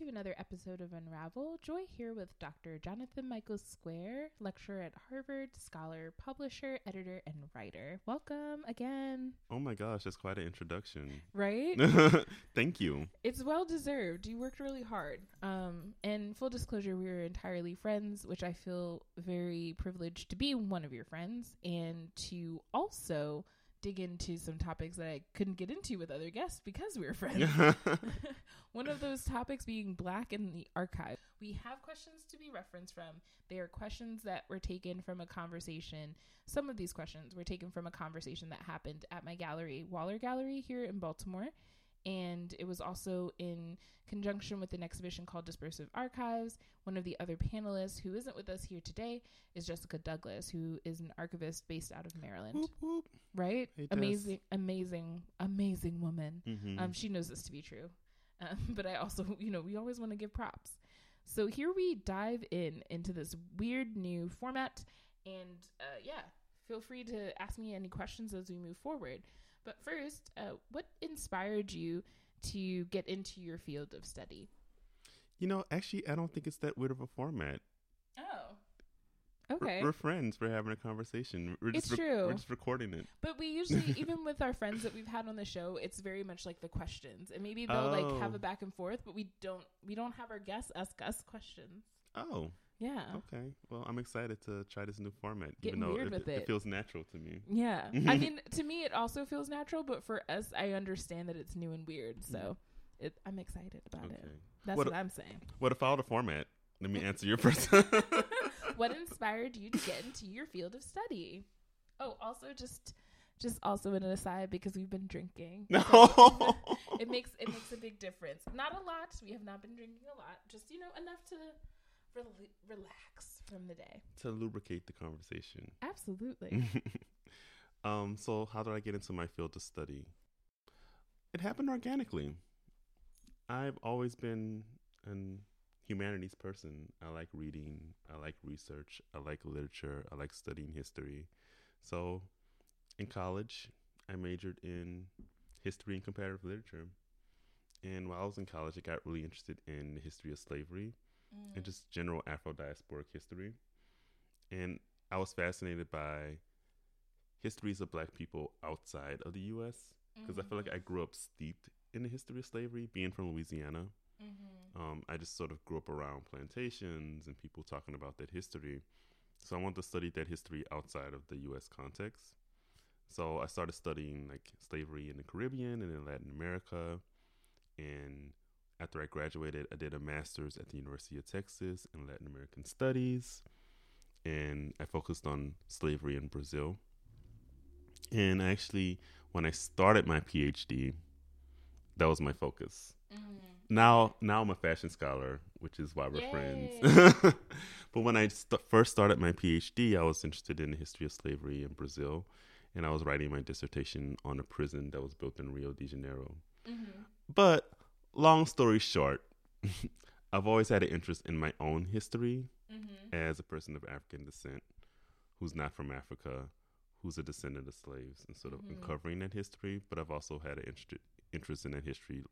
to another episode of Unravel. Joy here with Dr. Jonathan Michael Square, lecturer at Harvard, scholar, publisher, editor, and writer. Welcome again. Oh my gosh, that's quite an introduction. Right? Thank you. It's well deserved. You worked really hard. Um, and full disclosure, we are entirely friends, which I feel very privileged to be one of your friends and to also dig into some topics that I couldn't get into with other guests because we were friends. One of those topics being black in the archive. We have questions to be referenced from. They are questions that were taken from a conversation. Some of these questions were taken from a conversation that happened at my gallery, Waller Gallery here in Baltimore. And it was also in conjunction with an exhibition called Dispersive Archives. One of the other panelists who isn't with us here today is Jessica Douglas, who is an archivist based out of Maryland. Whoop, whoop. Right? Amazing, amazing, amazing woman. Mhm. Um, she knows this to be true. Um, but I also, you know, we always want to give props. So here we dive in into this weird new format. And uh, yeah, feel free to ask me any questions as we move forward. But first, uh, what inspired you to get into your field of study? you know, actually, I don't think it's that weird of a format. Oh. We're- Okay. We're, friends. We're having a conversation. We're It's just true. We're just recording it. But we usually, even with our friends that we've had on the show, it's very much like the questions, and maybe they'll like have Oh. a back and forth, but we don't we don't have our guests ask us questions. Oh, Yeah, okay. Well, I'm excited to try this new format. Even though it, it it. feels natural to me. yeah. I mean, to me, it also feels natural, but for us, I understand that it's new and weird, so mm-hmm. it, I'm excited about Okay. it. That's What what, I'm saying. What if I the format? Let me answer your first. what inspired you to get into your field of study? Oh, also just just also an aside because we've been drinking. no. it makes it makes a big difference. Not a lot. We have not been drinking a lot. Just you know enough to rel- relax from the day. to lubricate the conversation. Absolutely. um, so how did I get into my field of study? It happened organically. I've always been an humanities person. I like reading, I like research, I like literature, I like studying history. So in college, I majored in history and comparative literature. And while I was in college, I got really interested in the history of slavery and just general Afro diasporic history. And I was fascinated by histories of black people outside of the U.S. because I feel like I grew up steeped in the history of slavery, being from Louisiana. Mm-hmm. Um, I just sort of grew up around plantations and people talking about that history. So I wanted to study that history outside of the U.S. context. So I started studying like slavery in the Caribbean and in Latin America. And after I graduated, I did a master's at the University of Texas in Latin American Studies. And I focused on slavery in Brazil. And actually, when I started my PhD, that was my focus now now I'm a fashion scholar, which is why we're friends. but when I st- first started my PhD, I was interested in the history of slavery in Brazil, and I was writing my dissertation on a prison that was built in Rio de Janeiro. Mm-hmm. But long story short, I've always had an interest in my own history Mm-hmm. as a person of African descent who's not from Africa, who's a descendant of slaves, and sort of Mhm. uncovering that history. But I've also had an interest interest in that history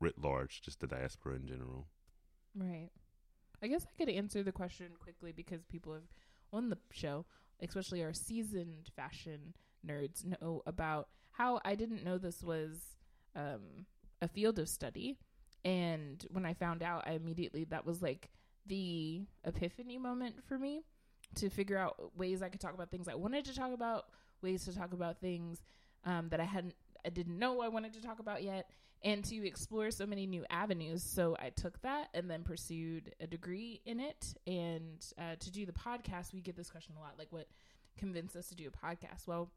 writ large, just the diaspora in general. Right. I guess I could answer the question quickly because people have on the show, especially our seasoned fashion nerds, know about how I didn't know this was um, a field of study. And when I found out, I immediately, that was like the epiphany moment for me to figure out ways I could talk about things I wanted to talk about, ways to talk about things um, that I hadn't, I didn't know I wanted to talk about yet, and to explore so many new avenues. So I took that and then pursued a degree in it. And uh, to do the podcast, we get this question a lot like, what convinced us to do a podcast? Well,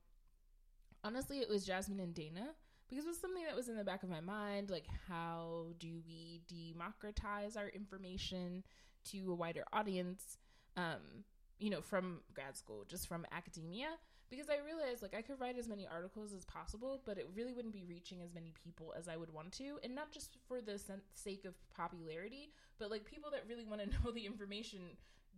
honestly, it was Jasmine and Dana because it was something that was in the back of my mind. Like, how do we democratize our information to a wider audience? Um, you know, from grad school, just from academia, because I realized like I could write as many articles as possible, but it really wouldn't be reaching as many people as I would want to, and not just for the sake of popularity, but like people that really want to know the information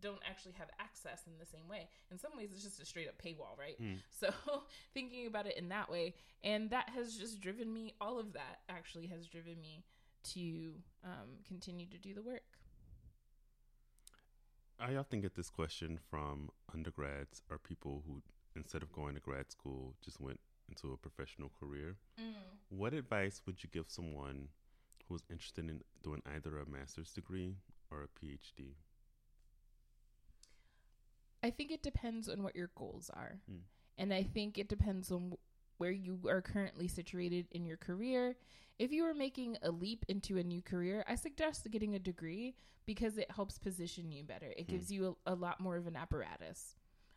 don't actually have access in the same way. In some ways, it's just a straight up paywall, right? Mm. So thinking about it in that way, and that has just driven me. All of that actually has driven me to um, continue to do the work. I often get this question from undergrads or people who, instead of going to grad school, just went into a professional career. Mm. What advice would you give someone who's interested in doing either a master's degree or a PhD? I think it depends on what your goals are. Mm. And I think it depends on wh- where you are currently situated in your career. If you are making a leap into a new career, I suggest getting a degree because it helps position you better. It Mm. gives you a, a lot more of an apparatus.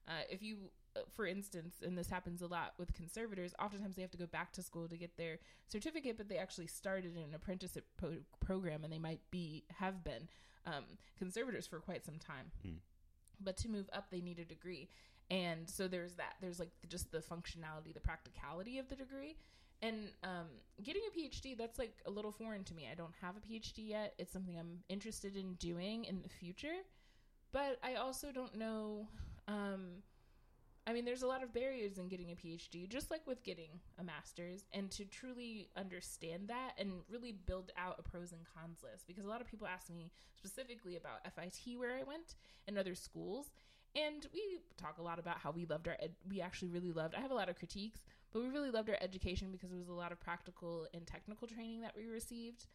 Uh, if you, uh, for instance, and this happens a lot with conservators, oftentimes they have to go back to school to get their certificate, but they actually started in an apprenticeship pro- program and they might be have been um, conservators for quite some time. Mm. But to move up, they need a degree. And so there's that there's like just the functionality the practicality of the degree. And um, getting a phd that's like a little foreign to me. I don't have a phd yet. It's something i'm interested in doing in the future. But i also don't know um, i mean there's a lot of barriers in getting a phd just like with getting a master's and to truly understand that and really build out a pros and cons list because a lot of people ask me specifically about fit where i went and other schools and we talk a lot about how we loved our ed- we actually really loved i have a lot of critiques but we really loved our education because it was a lot of practical and technical training that we received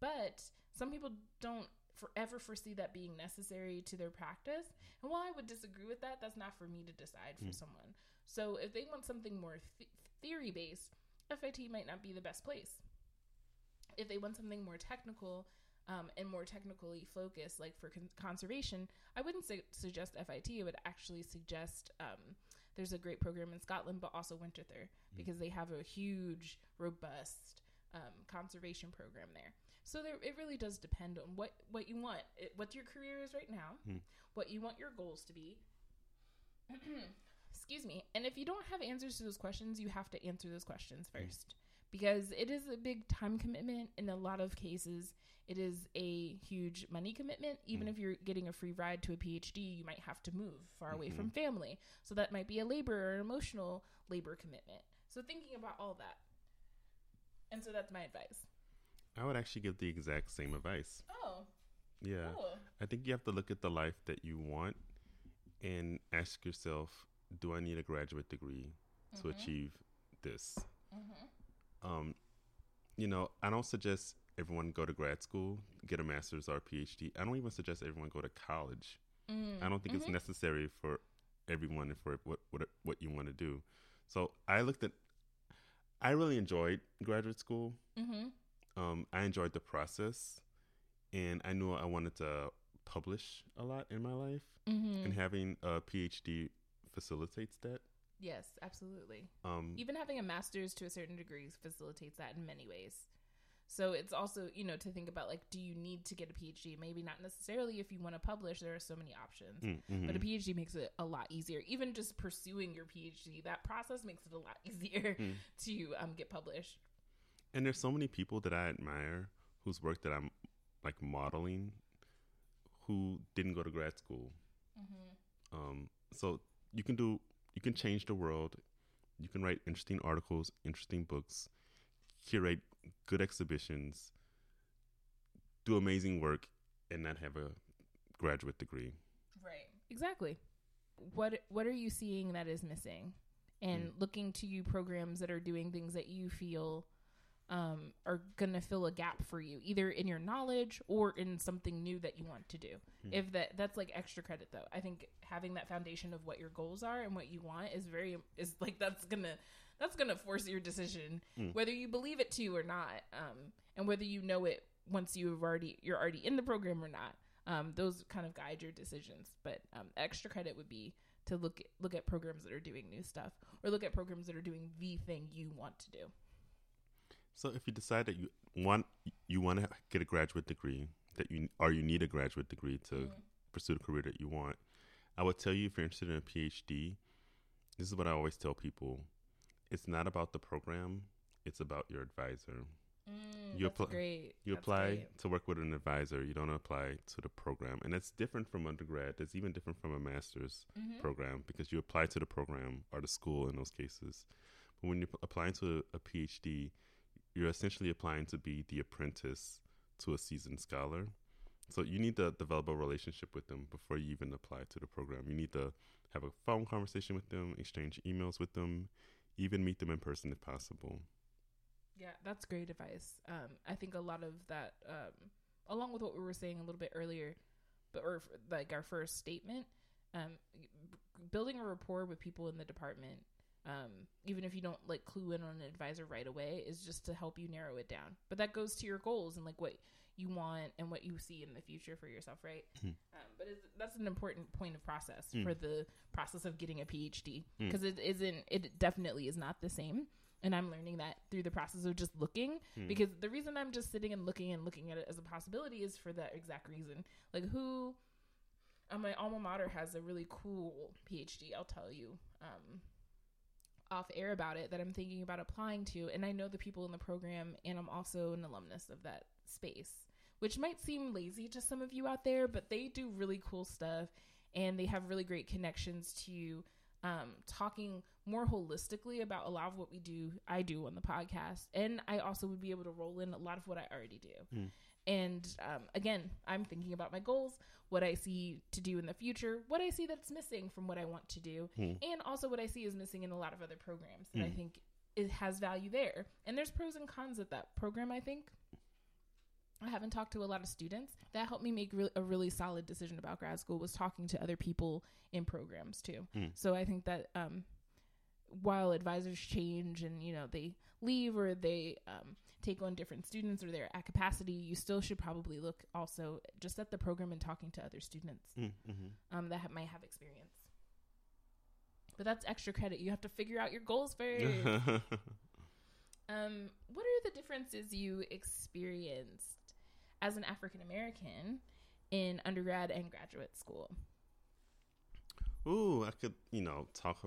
but some people don't forever foresee that being necessary to their practice and while i would disagree with that that's not for me to decide for Mm. someone so if they want something more th- theory based fit might not be the best place if they want something more technical um, and more technically focused, like for con- conservation, I wouldn't su- suggest FIT. I would actually suggest um, there's a great program in Scotland, but also Winterthur because they have a huge, robust um, conservation program there. So there, it really does depend on what what you want, it, what your career is right now, Hmm. what you want your goals to be. Excuse me. And if you don't have answers to those questions, you have to answer those questions first because it is a big time commitment in a lot of cases it is a huge money commitment even Mm. if you're getting a free ride to a phd you might have to move far away Mhm. from family so that might be a labor or emotional labor commitment so thinking about all that and so that's my advice I would actually give the exact same advice. oh Yeah. cool I think you have to look at the life that you want and ask yourself, do I need a graduate degree to Mhm. achieve this? Mhm. Um, you know, I don't suggest everyone go to grad school, get a master's or a PhD. I don't even suggest everyone go to college. Mm. I don't think it's Mhm. necessary for everyone and for what what what you want to do. So I looked at. I really enjoyed graduate school. Um, I enjoyed the process, and I knew I wanted to publish a lot in my life, Mhm. and having a PhD facilitates that. yes absolutely Um, even having a master's to a certain degree facilitates that in many ways so it's also you know to think about like do you need to get a phd maybe not necessarily if you want to publish there are so many options mm, mhm. but a phd makes it a lot easier even just pursuing your phd that process makes it a lot easier Mm. to um, get published And there's so many people that I admire whose work that I'm like modeling who didn't go to grad school. Um, so you can do, you can change the world. You can write interesting articles, interesting books, curate good exhibitions, do amazing work, and not have a graduate degree. right exactly what what are you seeing that is missing and Mm. looking to you programs that are doing things that you feel um, are going to fill a gap for you either in your knowledge or in something new that you want to do. Mm. if that that's like extra credit though. I think having that foundation of what your goals are and what you want is very is like that's gonna that's gonna force your decision Mm. whether you believe it to or not um, and whether you know it once you've already you're already in the program or not. Um, those kind of guide your decisions. But um, extra credit would be to look at, look at programs that are doing new stuff or look at programs that are doing the thing you want to do So if you decide that you want you want to get a graduate degree that you or you need a graduate degree to Mhm. pursue the career that you want, I would tell you if you're interested in a PhD, this is what I always tell people. It's not about the program, it's about your advisor. Mm, You that's apply- great You That's apply great. to work with an advisor, you don't apply to the program. And that's different from undergrad. It's even different from a master's Mhm. program because you apply to the program or the school in those cases. But when you're p- applying to a, a PhD, you're essentially applying to be the apprentice to a seasoned scholar. So you need to develop a relationship with them before you even apply to the program. You need to have a phone conversation with them, exchange emails with them, even meet them in person if possible. Yeah, that's great advice. Um, I think a lot of that, um, along with what we were saying a little bit earlier, but or like our first statement, um, building a rapport with people in the department, um, even if you don't like clue in on an advisor right away, is just to help you narrow it down. But that goes to your goals and like what you want and what you see in the future for yourself, right? Hmm. Um, but it's, that's an important point of process Hmm. for the process of getting a PhD Hmm. because it isn't. It definitely is not the same. And I'm learning that through the process of just looking Hmm. because the reason I'm just sitting and looking and looking at it as a possibility is for that exact reason. Like who uh, my alma mater has a really cool PhD, I'll tell you. Um off air about it that I'm thinking about applying to and I know the people in the program and I'm also an alumnus of that space, which might seem lazy to some of you out there, but they do really cool stuff and they have really great connections to um, talking more holistically about a lot of what we do, I do on the podcast. And I also would be able to roll in a lot of what I already do. Mm. And um, again, I'm thinking about my goals, what I see to do in the future, what I see that's missing from what I want to do, Mm. and also what I see is missing in a lot of other programs that I Mm. think it has value there. And there's pros and cons at that program, I think. I haven't talked to a lot of students. That helped me make re- a really solid decision about grad school was talking to other people in programs too. Mm. So I think that um, while advisors change and you know they leave or they um, take on different students or they're at capacity, you still should probably look also just at the program and talking to other students Mm, mhm. um, that ha- might have experience. But that's extra credit. You have to figure out your goals first. um, what are the differences you experienced as an African American in undergrad and graduate school? Ooh, I could, you know, talk,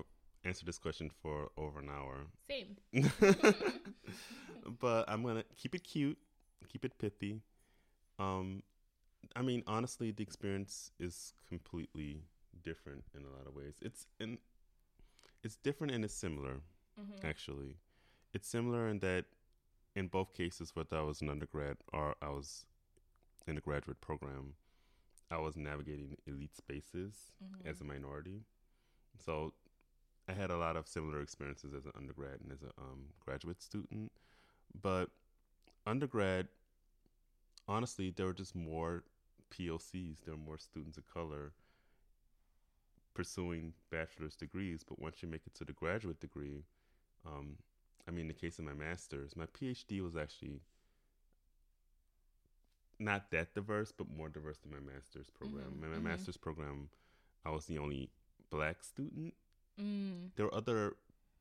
answer this question for over an hour. Same. but I'm gonna keep it cute, keep it pithy. Um, I mean, honestly, the experience is completely different in a lot of ways. It's in, it's different and it's similar. Mm-hmm. Actually, it's similar in that, in both cases, whether I was an undergrad or I was in a graduate program, I was navigating elite spaces Mm-hmm. as a minority. So I had a lot of similar experiences as an undergrad and as a um, graduate student. But undergrad, honestly, there were just more POCs. There were more students of color pursuing bachelor's degrees. But once you make it to the graduate degree, um, I mean, in the case of my master's, my PhD was actually not that diverse, but more diverse than my master's program. Mhm, In my mhm. master's program, I was the only black student. Mm. There were other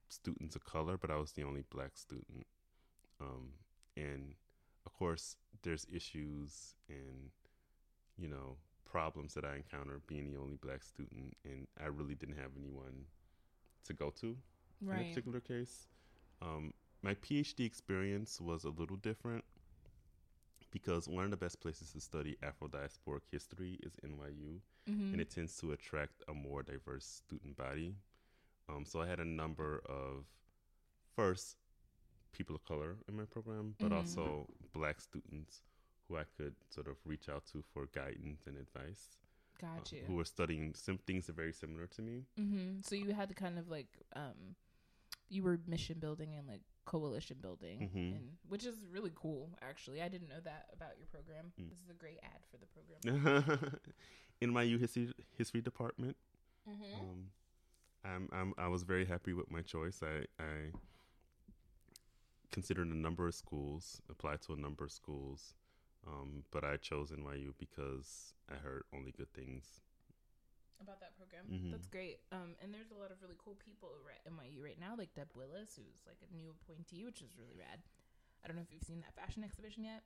students of color, but I was the only black student. Um, and of course, there's issues and you know problems that I encountered being the only black student, and I really didn't have anyone to go to in a Right. particular case. Um, my PhD experience was a little different because one of the best places to study Afro diasporic history is NYU, Mm-hmm. and it tends to attract a more diverse student body. Um, so I had a number of first people of color in my program, but Mhm. also black students who I could sort of reach out to for guidance and advice. uh, Got you. who were studying some things that are very similar to me. Mm-hmm. So you had to kind of like um, you were mission building and like coalition building, Mhm. and which is really cool. Actually, I didn't know that about your program. Mm. This is a great ad for the program. in my U history history department. mm-hmm. Um, I'm, I'm I was very happy with my choice. I I considered a number of schools, applied to a number of schools, um, but I chose NYU because I heard only good things. About that program, Mhm. that's great. Um, and there's a lot of really cool people over at NYU right now, like Deb Willis, who's like a new appointee, which is really rad. I don't know if you've seen that fashion exhibition yet.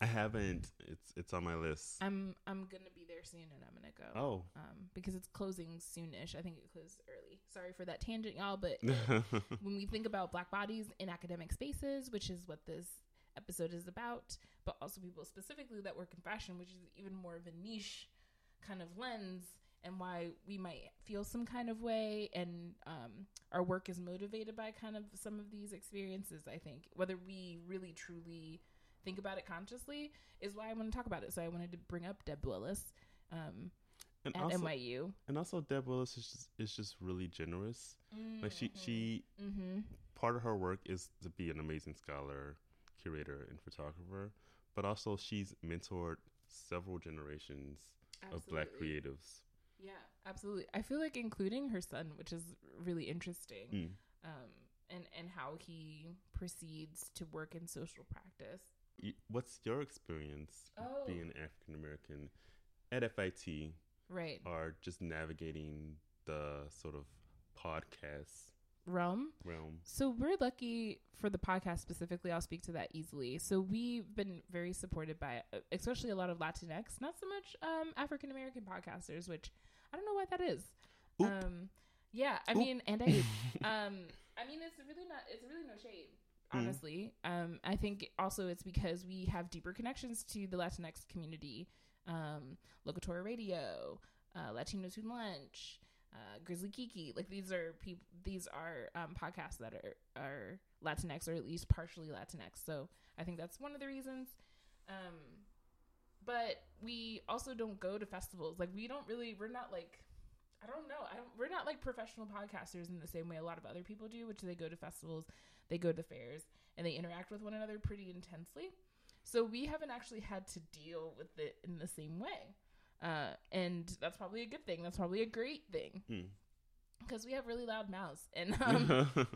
I haven't. It's it's on my list. I'm I'm gonna be there soon, and I'm gonna go. Oh. Um, because it's closing soonish. I think it closed early. Sorry for that tangent, y'all. But it- when we think about black bodies in academic spaces, which is what this episode is about, but also people specifically that work in fashion, which is even more of a niche kind of lens, and why we might feel some kind of way, and um, our work is motivated by kind of some of these experiences. I think whether we really truly think about it consciously is why I want to talk about it. So I wanted to bring up Deb Willis um, and at also, NYU. and also Deb Willis is just is just really generous. Like she she Mm-hmm. part of her work is to be an amazing scholar, curator, and photographer, but also she's mentored several generations of black creatives. Yeah, absolutely. I feel like including her son, which is really interesting, Mm. um, and and how he proceeds to work in social practice. What's your experience Oh. being African American at FIT Right, or just navigating the sort of podcast realm. realm? So we're lucky for the podcast specifically. I'll speak to that easily. So we've been very supported by, uh, especially a lot of Latinx, not so much um, African American podcasters, which I don't know why that is. Oop. Um, yeah, I Oop. mean, and I, um, I mean, it's really not. It's really no shade, Mm. honestly. Um, I think also it's because we have deeper connections to the Latinx community. Um, Locatora Radio, uh, Latinos Who Lunch, uh, Grizzly Kiki. Like these are people. These are um, podcasts that are are Latinx or at least partially Latinx. So I think that's one of the reasons. Um, but we also don't go to festivals. Like we don't really. We're not like. I don't know. I don't. We're not like professional podcasters in the same way a lot of other people do, which they go to festivals, they go to the fairs, and they interact with one another pretty intensely. So we haven't actually had to deal with it in the same way, uh, and that's probably a good thing. That's probably a great thing Mm. because we have really loud mouths, and, um, and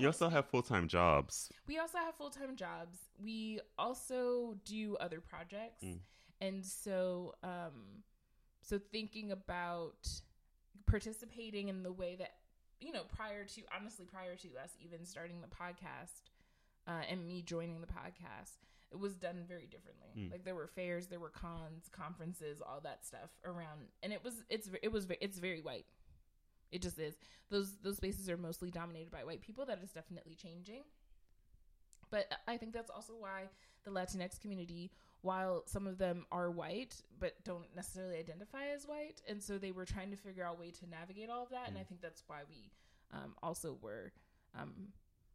you also have full time jobs. we also have full time jobs. We also do other projects, Mm. and so um, so thinking about participating in the way that you know prior to honestly prior to us even starting the podcast uh, and me joining the podcast it was done very differently. Mm. like there were fairs there were cons conferences all that stuff around and it was it's it was it's very white. It just is. Those those spaces are mostly dominated by white people. That is definitely changing. But i think that's also why the latinx community while some of them are white but don't necessarily identify as white. And so they were trying to figure out a way to navigate all of that. And Mm. i think that's why we um, also were um,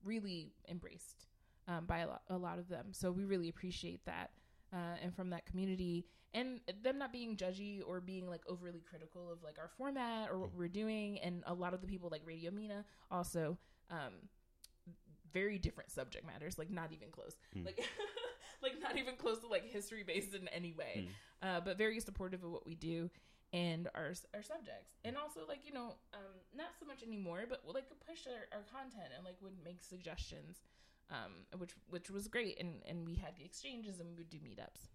really embraced um, by a lot, a lot of them. So we really appreciate that uh, and from that community. And them not being judgy or being like overly critical of like our format or what we're doing. And a lot of the people like radio mina also um, very different subject matters like not even close. Mm. like like not even close to like history based in any way. Uh, but very supportive of what we do and our our subjects. And also like you know um, not so much anymore but like push our, our content and like would make suggestions um, which which was great. And and we had the exchanges and we would do meetups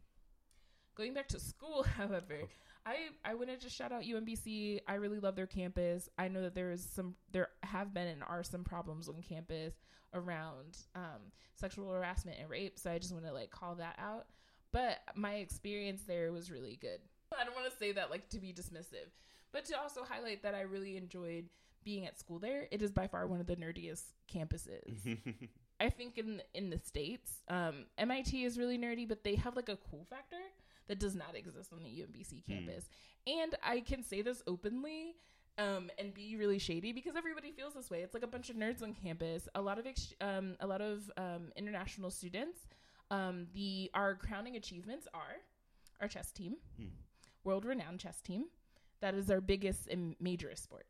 going back to school however i i wanted to shout out umbc i really love their campus. I know that there is some there have been and are some problems on campus around um, sexual harassment and rape so i just want to like call that out. But my experience there was really good. I don't want to say that like to be dismissive but to also highlight that i really enjoyed being at school there it is by far one of the nerdiest campuses. I think in in the states, um, MIT is really nerdy, but they have like a cool factor that does not exist on the UMBC campus. And I can say this openly um, and be really shady because everybody feels this way. It's like a bunch of nerds on campus. A lot of ex- um, a lot of um, international students. Um, the our crowning achievements are our chess team, Hmm. world renowned chess team. That is our biggest and majorest sport.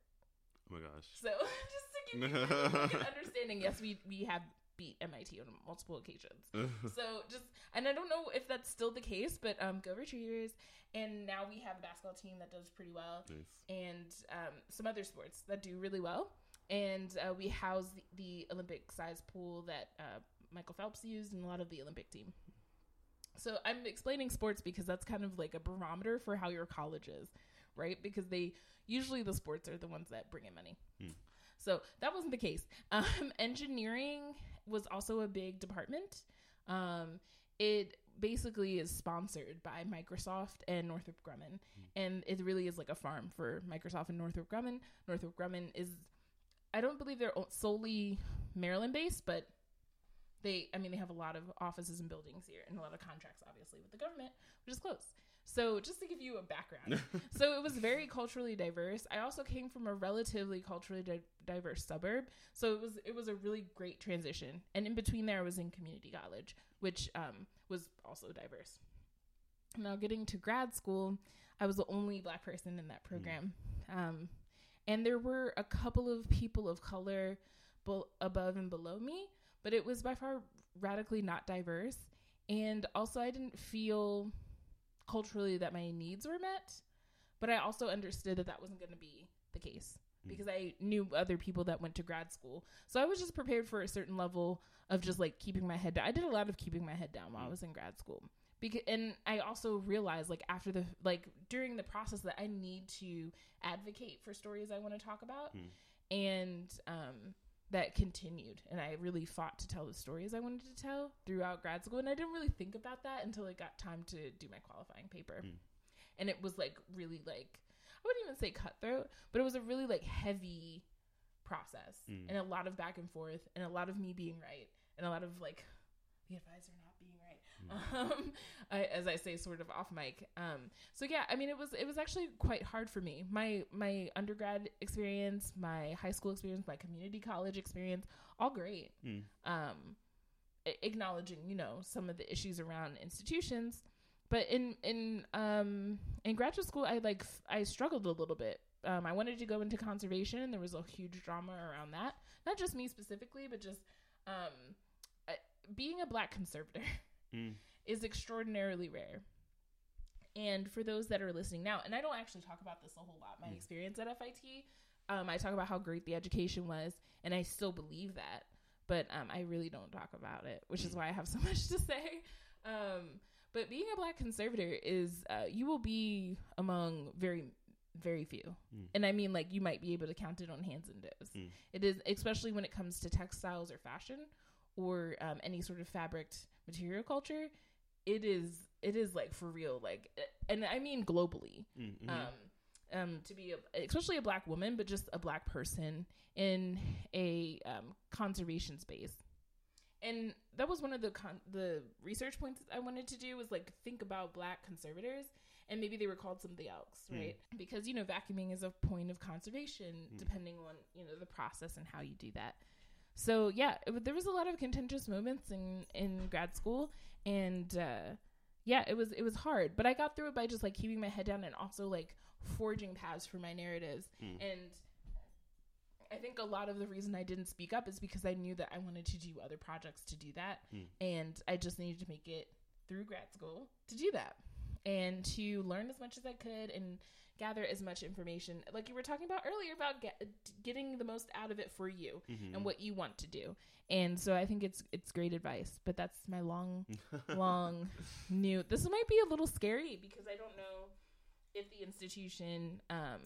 oh my gosh. So just to give you kind of like an understanding, yes, we we have beat MIT on multiple occasions. So just and I don't know if that's still the case, but um, go Retrievers. And now we have a basketball team that does pretty well, nice. and um, some other sports that do really well. And uh, we house the, the Olympic size pool that uh, Michael Phelps used and a lot of the Olympic team. So I'm explaining sports because that's kind of like a barometer for how your college is, right? Because they usually the sports are the ones that bring in money. Hmm. So that wasn't the case. Um, engineering was also a big department. Um, it basically is sponsored by Microsoft and Northrop Grumman, and it really is like a farm for Microsoft and Northrop Grumman. Northrop Grumman is, I don't believe they're solely Maryland based, but they, I mean, they have a lot of offices and buildings here and a lot of contracts, obviously, with the government, which is close. So, just to give you a background, so it was very culturally diverse. I also came from a relatively culturally di- diverse suburb, so it was it was a really great transition. And in between there, I was in community college, which um, was also diverse. Now, getting to grad school, I was the only black person in that program, um, and there were a couple of people of color be- above and below me, but it was by far radically not diverse. And also, I didn't feel culturally that my needs were met, but I also understood that that wasn't going to be the case Mm. because I knew other people that went to grad school. So I was just prepared for a certain level of just like keeping my head down. I did a lot of keeping my head down while I Mm. was in grad school. Because, and I also realized like after the like during the process that I need to advocate for stories I want to talk about Mm. and um that continued and I really fought to tell the stories I wanted to tell throughout grad school and I didn't really think about that until it got time to do my qualifying paper. Mm. And it was like really like I wouldn't even say cutthroat, but it was a really like heavy process Mm. and a lot of back and forth and a lot of me being right and a lot of like the advisor not right um, I, as I say, sort of off mic. Um, so yeah, I mean, it was it was actually quite hard for me. My my undergrad experience, my high school experience, my community college experience, all great. Mm. Um, acknowledging, you know, some of the issues around institutions, but in in um in graduate school, I like I struggled a little bit. Um, I wanted to go into conservation. and There was a huge drama around that. Not just me specifically, but just um, being a black conservator. Mm. is extraordinarily rare. And for those that are listening now, and I don't actually talk about this a whole lot, my Mm. experience at FIT, um, I talk about how great the education was, and I still believe that, but um, I really don't talk about it, which is Mm. why I have so much to say. Um, but being a black conservator is, uh, you will be among very, very few. Mm. And I mean, like, you might be able to count it on hands and toes. Mm. It is, especially when it comes to textiles or fashion or um, any sort of fabric material culture it is it is like for real like and i mean globally Mm. Mhm. um um to be a, especially a black woman but just a black person in a um conservation space and that was one of the con- the research points i wanted to do was like think about black conservators and maybe they were called something else Mm. right because you know vacuuming is a point of conservation Mm. depending on you know the process and how you do that so yeah it, there was a lot of contentious moments in in grad school and uh yeah it was it was hard but i got through it by just like keeping my head down and also like forging paths for my narratives Mm. and i think a lot of the reason i didn't speak up is because i knew that i wanted to do other projects to do that Mm. and i just needed to make it through grad school to do that and to learn as much as i could and gather as much information like you were talking about earlier about get, getting the most out of it for you Mhm. and what you want to do and so i think it's it's great advice but that's my long long new this might be a little scary because i don't know if the institution um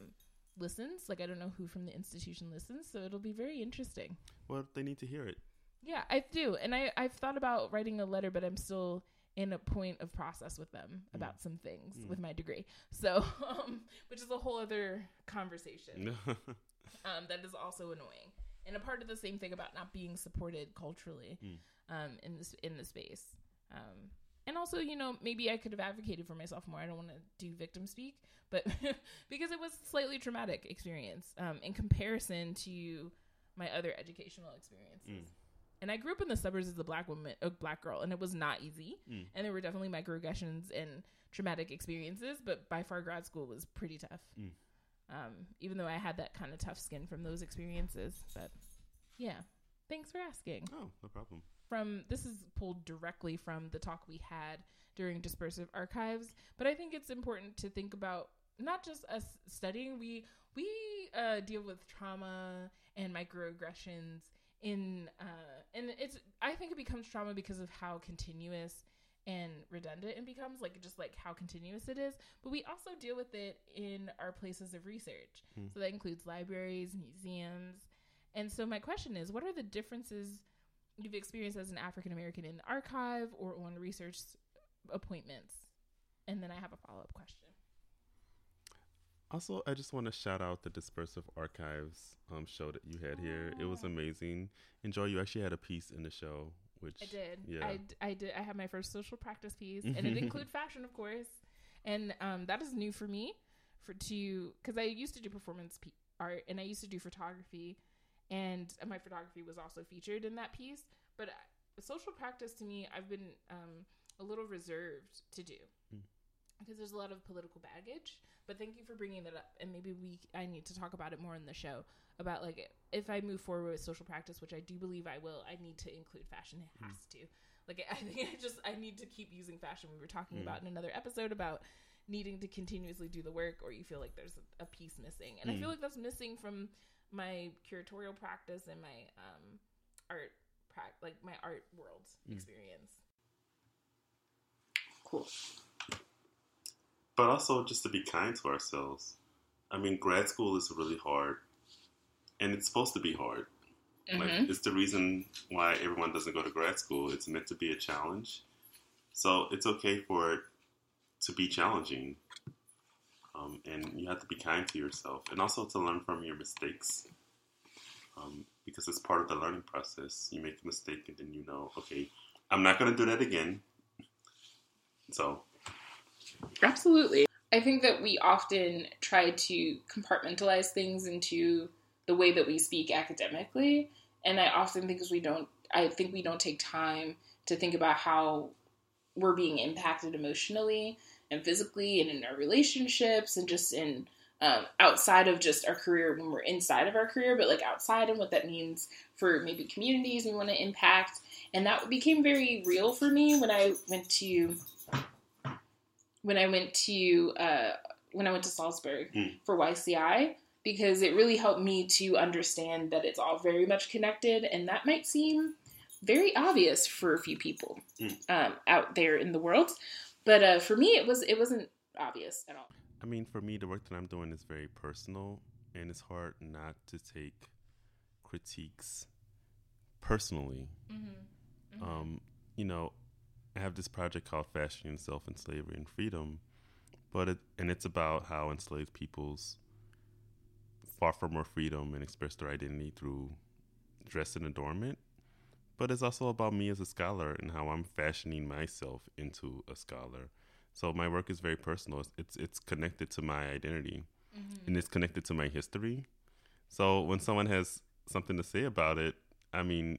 listens like i don't know who from the institution listens so it'll be very interesting well, they need to hear it. yeah i do and i i've thought about writing a letter but i'm still in a point of process with them Mm. about some things Mm. with my degree so um which is a whole other conversation um, that is also annoying and a part of the same thing about not being supported culturally Mm. um, in this in the space um, and also you know maybe i could have advocated for myself more i don't want to do victim speak but because it was a slightly traumatic experience um, in comparison to my other educational experiences Mm. And i grew up in the suburbs as a black woman a black girl and it was not easy Mm. and there were definitely microaggressions and traumatic experiences but by far grad school was pretty tough Mm. um, even though i had that kind of tough skin from those experiences but yeah thanks for asking Oh, no problem. from this is pulled directly from the talk we had during dispersive archives but i think it's important to think about not just us studying we we uh, deal with trauma and microaggressions in uh, and it's i think it becomes trauma because of how continuous and redundant it becomes like just like how continuous it is but we also deal with it in our places of research Hmm. so that includes libraries museums and so my question is what are the differences you've experienced as an African American in the archive or on research appointments? And then I have a follow up question. Also, I just want to shout out the Dispersive Archives um, show that you had here. It was amazing. Enjoy. You actually had a piece in the show, which I did. Yeah. I, I did. I had my first social practice piece, and it included fashion, of course. and um, that is new for me for to because I used to do performance p- art and I used to do photography, and my photography was also featured in that piece. But uh, social practice to me, I've been um, a little reserved to do Mm. Because there's a lot of political baggage. But thank you for bringing that up, and maybe we I need to talk about it more in the show about like if I move forward with social practice, which I do believe I will. I need to include fashion. It Mm. has to. Like I think I just I need to keep using fashion. We were talking Mm. about in another episode about needing to continuously do the work, or you feel like there's a, a piece missing, and I Mm. feel like that's missing from my curatorial practice and my um, art prac like my art world Mm. experience. Cool. But also just to be kind to ourselves. I mean, grad school is really hard, and it's supposed to be hard. Like, Mhm. it's the reason why everyone doesn't go to grad school. It's meant to be a challenge, so it's okay for it to be challenging. Um, and you have to be kind to yourself, and also to learn from your mistakes, um, because it's part of the learning process. You make a mistake, and then you know, okay, I'm not going to do that again. So Absolutely. I think that we often try to compartmentalize things into the way that we speak academically, and I often think we don't. I think we don't take time to think about how we're being impacted emotionally and physically, and in our relationships, and just in um, outside of just our career when we're inside of our career, but like outside and what that means for maybe communities we want to impact. And that became very real for me when I went to when I went to uh, when I went to Salzburg Mm. for YCI because it really helped me to understand that it's all very much connected, and that might seem very obvious for a few people Mm. um, out there in the world, but uh, for me, it was it wasn't obvious at all. I mean, for me, the work that I'm doing is very personal, and it's hard not to take critiques personally. Mm-hmm. Um, you know, I have this project called Fashioning Self in Slavery and Freedom, but it and it's about how enslaved peoples fought for more freedom and expressed their identity through dress and adornment. But it's also about me as a scholar and how I'm fashioning myself into a scholar. So my work is very personal. It's it's, it's connected to my identity Mm-hmm. and it's connected to my history. So when someone has something to say about it, I mean,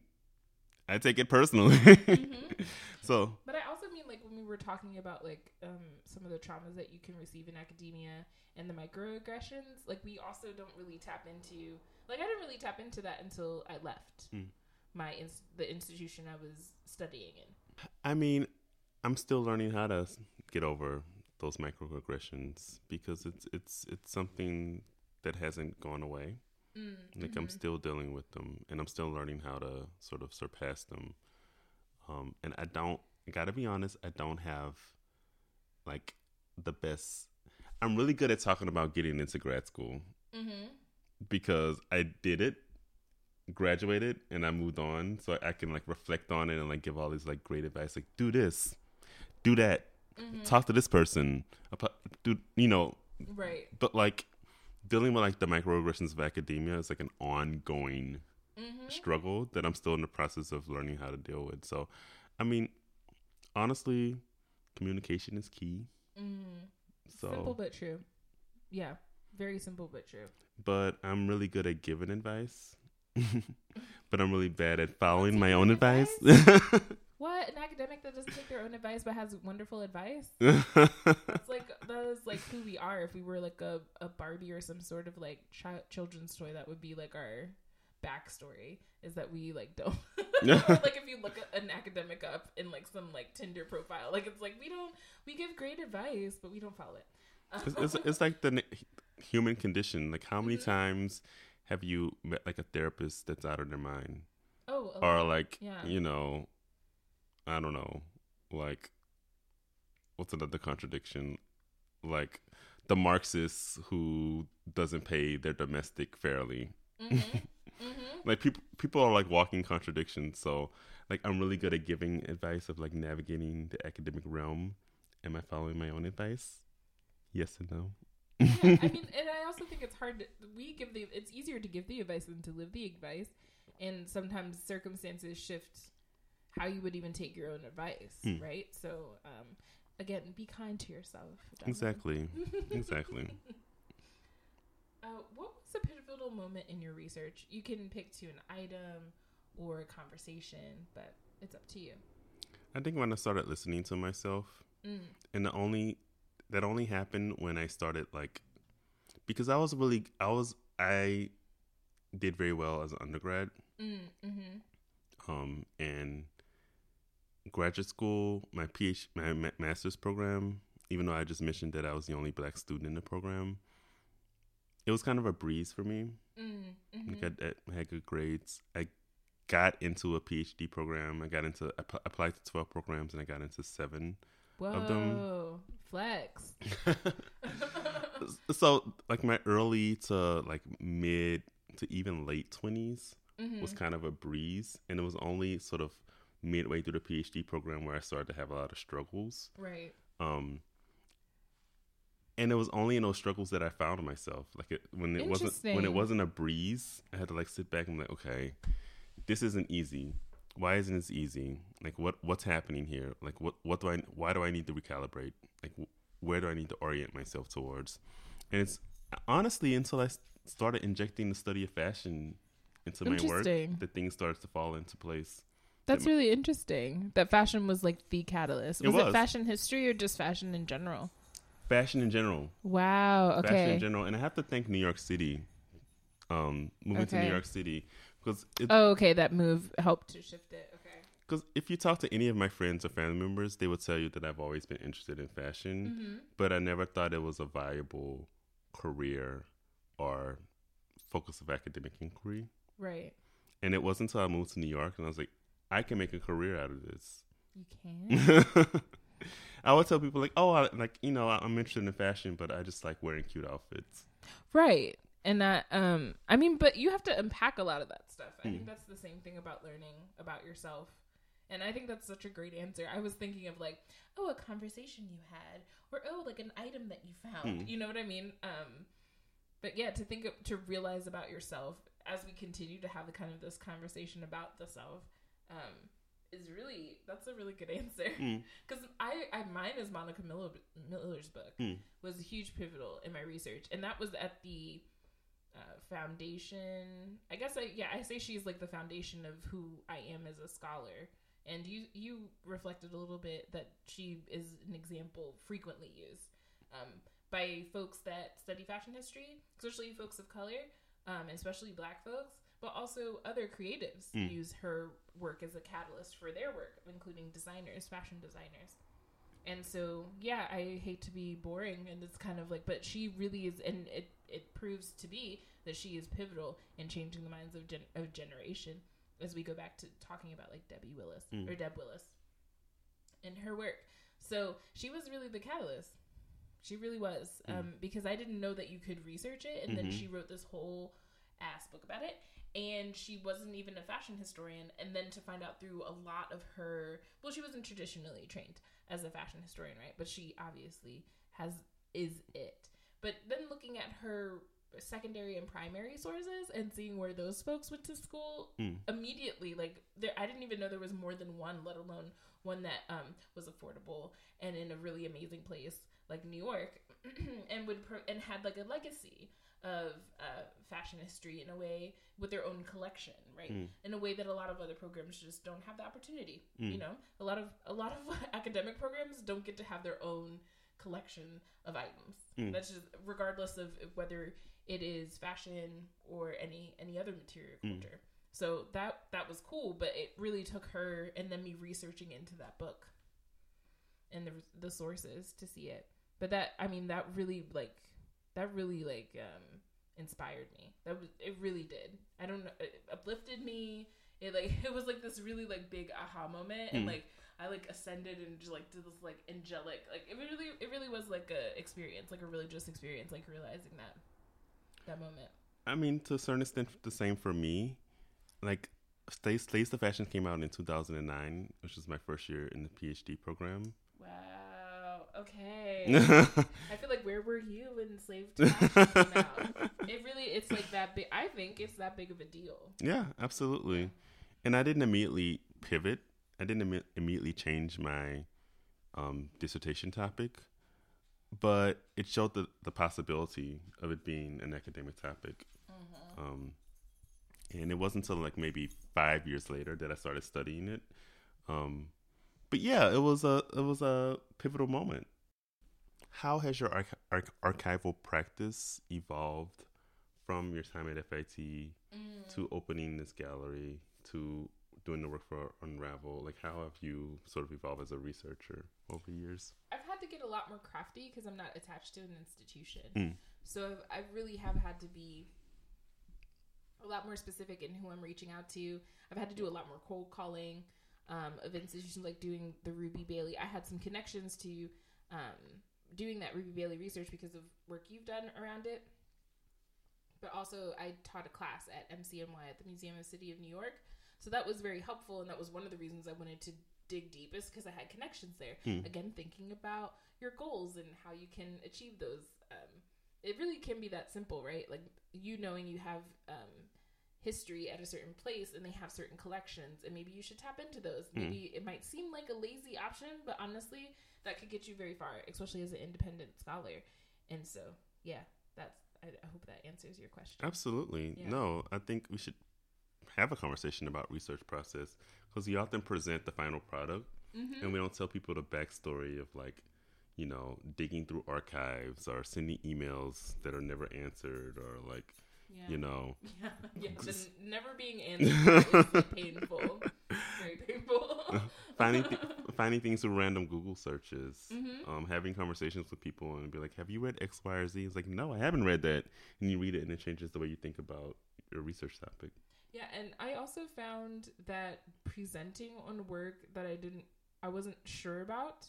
I take it personally. Mhm. So But I also mean like when we were talking about like um, some of the traumas that you can receive in academia and the microaggressions, like we also don't really tap into like I didn't really tap into that until I left Mm. my ins- the institution I was studying in. I mean, I'm still learning how to get over those microaggressions because it's it's it's something that hasn't gone away. Mm, Like I'm still dealing with them, and I'm still learning how to sort of surpass them. Um, and I don't. I gotta be honest. I don't have like the best. I'm really good at talking about getting into grad school mm-hmm. because I did it, graduated, and I moved on, so I can like reflect on it and like give all these like great advice, like do this, do that, Mm-hmm. talk to this person, do you know? Right. But like dealing with like the microaggressions of academia is like an ongoing Mm-hmm. struggle that I'm still in the process of learning how to deal with. So, I mean, honestly, communication is key. Mm. So, Simple but true. Yeah. Very simple but true. but I'm really good at giving advice. but I'm really bad at following my own advice. What an academic that doesn't take their own advice but has wonderful advice. That's like that is like who we are. If we were like a, a Barbie or some sort of like chi- children's toy, that would be like our backstory. Is that we like don't like if you look at an academic up in like some like Tinder profile, like it's like we don't we give great advice but we don't follow it. it's, it's, it's like the human condition. Like, how many Mhm. times have you met like a therapist that's out of their mind? oh or lot. like Yeah. you know i don't know like what's another contradiction like the marxists who doesn't pay their domestic fairly Mhm. Mhm. like people people are like walking contradictions so like i'm really good at giving advice of like navigating the academic realm am i following my own advice yes and no yeah, I mean, and I also think it's hard. To, we give the. It's easier to give the advice than to live the advice, and sometimes circumstances shift how you would even take your own advice, Hmm. right? So, um, again, be kind to yourself. Exactly. exactly. Uh, what was a pivotal moment in your research? You can pick to an item or a conversation, but it's up to you. I think when I started listening to myself, Mm. and the only that only happened when I started like because I was really I was I did very well as an undergrad, Mm. Mm-hmm. um, and graduate school, my PhD, my master's program. Even though I just mentioned that I was the only black student in the program, it was kind of a breeze for me. Mm. Mm-hmm. Like I, I had good grades. I got into a PhD program. I got into I applied to twelve programs, and I got into seven. Whoa, of them- flex. so like my early to like mid to even late 20s Mhm. was kind of a breeze and it was only sort of midway through the phd program where i started to have a lot of struggles. Right. um and it was only in those struggles that i found myself. Like it when it wasn't when it wasn't a breeze i had to like sit back and be like okay this isn't easy. Why isn't this easy? Like what what's happening here? Like what what do i why do i need to recalibrate? Like wh- where do i need to orient myself towards? And it's honestly until I started injecting the study of fashion into my work that things started to fall into place That's really interesting. That fashion was like the catalyst. It Was it, was. fashion history or just fashion in general? fashion in general Wow. fashion Okay. in general and i have to thank new york city um moving to Okay. new york city because Oh, okay. That move helped to shift it. Okay. Because if you talk to any of my friends or family members, they would tell you that I've always been interested in fashion, Mm-hmm. but I never thought it was a viable career or focus of academic inquiry. Right. And it wasn't until I moved to New York and I was like, I can make a career out of this. You can. I would tell people like, oh, I, like you know, I'm interested in fashion, but I just like wearing cute outfits. right. And that, um, I mean, but you have to unpack a lot of that stuff. I think Mm. that's the same thing about learning about yourself. And I think that's such a great answer. I was thinking of like, oh, a conversation you had, or oh, like an item that you found. Mm. You know what I mean? Um, but yeah, to think of, to realize about yourself as we continue to have the kind of this conversation about the self, um, is really that's a really good answer. Mm. Because I, I mine is Monica Miller, Miller's book Mm. was a huge pivotal in my research, and that was at the uh, foundation. I guess I yeah I say she's like the foundation of who I am as a scholar. And you you reflected a little bit that she is an example frequently used um, by folks that study fashion history, especially folks of color, um, especially Black folks, but also other creatives Mm. use her work as a catalyst for their work, including designers, fashion designers. And so, yeah, I hate to be boring, and it's kind of like, but she really is, and it it proves to be that she is pivotal in changing the minds of gen- of generation. As we go back to talking about like Debbie Willis Mm. or Deb Willis and her work, so she was really the catalyst. She really was, Mm. um, because I didn't know that you could research it, and then Mhm. she wrote this whole ass book about it. And she wasn't even a fashion historian, and then to find out through a lot of her, well, she wasn't traditionally trained as a fashion historian, right? But she obviously has is it. But then looking at her secondary and primary sources and seeing where those folks went to school Mm. immediately like there i didn't even know there was more than one let alone one that um was affordable and in a really amazing place like new york and would pro- and had like a legacy of uh, fashion history in a way with their own collection right Mm. in a way that a lot of other programs just don't have the opportunity Mm. you know a lot of a lot of academic programs don't get to have their own collection of items Mm. that's just regardless of whether it is fashion or any any other material Mm. culture so that that was cool but it really took her and then me researching into that book and the the sources to see it but that i mean that really like that really like um inspired me that was it really did i don't know it uplifted me it like it was like this really like big aha moment and Mm. like i like ascended and just like did this like angelic like it really it really was like a experience like a religious experience like realizing that that moment I mean, to a certain extent, the same for me. Like, Slaves, Slaves to Fashion came out in 2009, which was my first year in the PhD program. Okay i feel like where were you when slave to came out it really it's like that big i think it's that big of a deal yeah, absolutely. And I didn't immediately pivot. I didn't imme- immediately change my um, dissertation topic, but it showed the, the possibility of it being an academic topic. Um, and it wasn't until like maybe five years later that I started studying it. Um, but yeah, it was a it was a pivotal moment. How has your arch- arch- archival practice evolved from your time at FIT Mm. to opening this gallery to doing the work for Unravel? Like, how have you sort of evolved as a researcher over the years? I've had to get a lot more crafty because I'm not attached to an institution. Mm. So I've, I really have had to be a lot more specific in who I'm reaching out to. I've had to do a lot more cold calling um, of institutions like doing the Ruby Bailey. I had some connections to um, doing that Ruby Bailey research because of work you've done around it. But also, I taught a class at MCNY at the Museum of the City of New York. So that was very helpful, and that was one of the reasons I wanted to dig deep is because I had connections there. Hmm. Again, thinking about your goals and how you can achieve those. Um, it really can be that simple, right? Like you knowing you have um, history at a certain place and they have certain collections, and maybe you should tap into those. Hmm. Maybe it might seem like a lazy option, but honestly, that could get you very far, especially as an independent scholar. And so, yeah, that's. I, I hope that answers your question. Absolutely. Yeah. No, I think we should have a conversation about research process because we often present the final product Mm-hmm. and we don't tell people the backstory of like, you know, digging through archives or sending emails that are never answered or like, Yeah. you know, Yeah, yeah. The never being answered is painful. Very painful. finding th- finding things through random Google searches, Mhm. um, having conversations with people and be like, "Have you read X, Y, or Z?" It's like, "No, I haven't read that," and you read it and it changes the way you think about your research topic. Yeah, and I also found that presenting on work that I didn't, I wasn't sure about,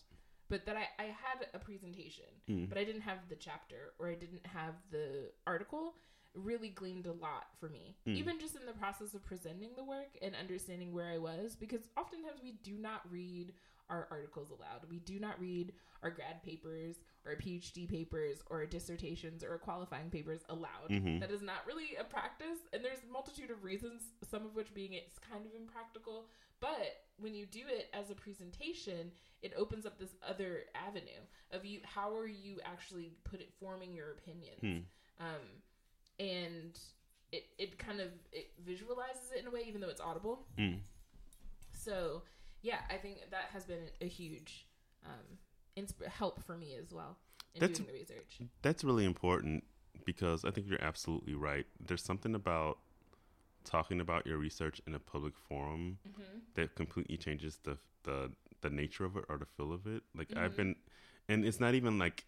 but that I, I had a presentation, Mm. but I didn't have the chapter or I didn't have the article, really gleaned a lot for me. Mm. Even just in the process of presenting the work and understanding where I was, because oftentimes we do not read our articles aloud. We do not read our grad papers or PhD papers or dissertations or qualifying papers aloud. Mhm. That is not really a practice, and there's a multitude of reasons, some of which being it's kind of impractical. But when you do it as a presentation, it opens up this other avenue of you. How are you actually put it forming your opinions? Hmm. Um, and it it kind of it visualizes it in a way, even though it's audible. Mm. So yeah, I think that has been a huge um, insp- help for me as well in That's- doing the research. That's really important because I think you're absolutely right. There's something about talking about your research in a public forum Mm-hmm. that completely changes the the the nature of it or the feel of it. Like I've Mhm. been, and it's not even like,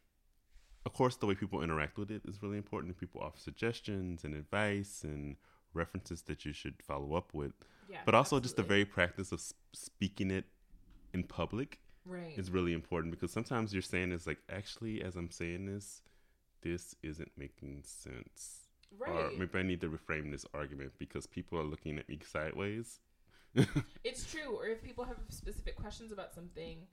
of course, the way people interact with it is really important. People offer suggestions and advice and references that you should follow up with, Yeah, but also just the very practice of speaking it in public right. is really important because sometimes you're saying is like actually as I'm saying this, this isn't making sense. Or right. maybe I need to reframe this argument because people are looking at me sideways. It's true. Or if people have specific questions about something,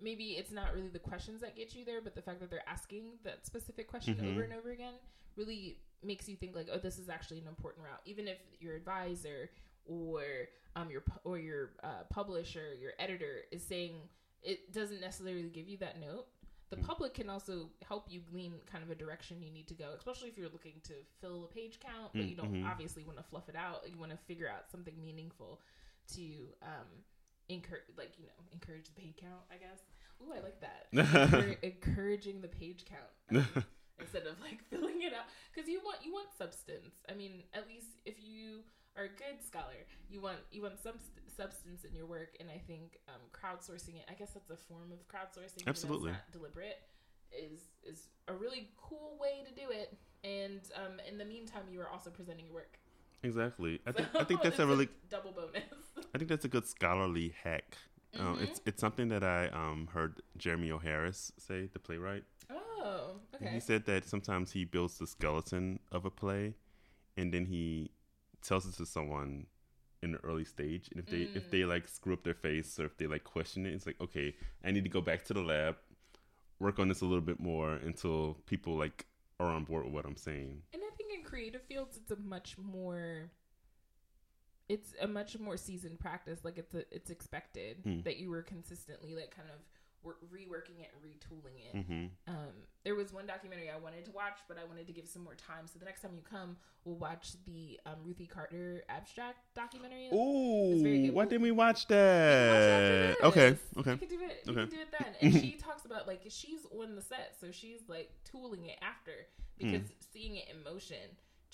maybe it's not really the questions that get you there, but the fact that they're asking that specific question Mhm. over and over again really makes you think like, oh, this is actually an important route. Even if your advisor or um your or your uh, publisher, your editor is saying it doesn't necessarily give you that note. The Mm. public can also help you glean kind of a direction you need to go, especially if you're looking to fill a page count, but Mm, you don't mhm. obviously want to fluff it out. You want to figure out something meaningful to um encourage like you know encourage the page count i guess. Ooh, i like that. Encour- encouraging the page count. Um, instead of like filling it out. Because you want you want substance. I mean at least if you are a good scholar you want you want some st- substance in your work. And i think um, crowdsourcing it i guess that's a form of crowdsourcing Absolutely. not deliberate is is a really cool way to do it. And um, in the meantime you are also presenting your work. Exactly. I think I think that's a really double bonus I think that's a good scholarly hack. Um, Mhm. it's it's something that I um, heard Jeremy O. Harris say, the playwright. Oh, And okay. He said that sometimes he builds the skeleton of a play, and then he tells it to someone in the early stage. And if they if Mm. they like screw up their face or if they like question it, it's like okay, I need to go back to the lab, work on this a little bit more until people like are on board with what I'm saying. And I think in creative fields, it's a much more, it's a much more seasoned practice. Like it's a, it's expected Mm. that you were consistently like kind of wor- reworking it, retooling it. hmm Um, there was one documentary I wanted to watch, but I wanted to give some more time. So the next time you come, we'll watch the um, Ruthie Carter abstract documentary. Ooh, why didn't we watch We can watch that? Okay, okay. We can do it. We Okay. can do it then. And she talks about like she's on the set, so she's like tooling it after because Hmm. seeing it in motion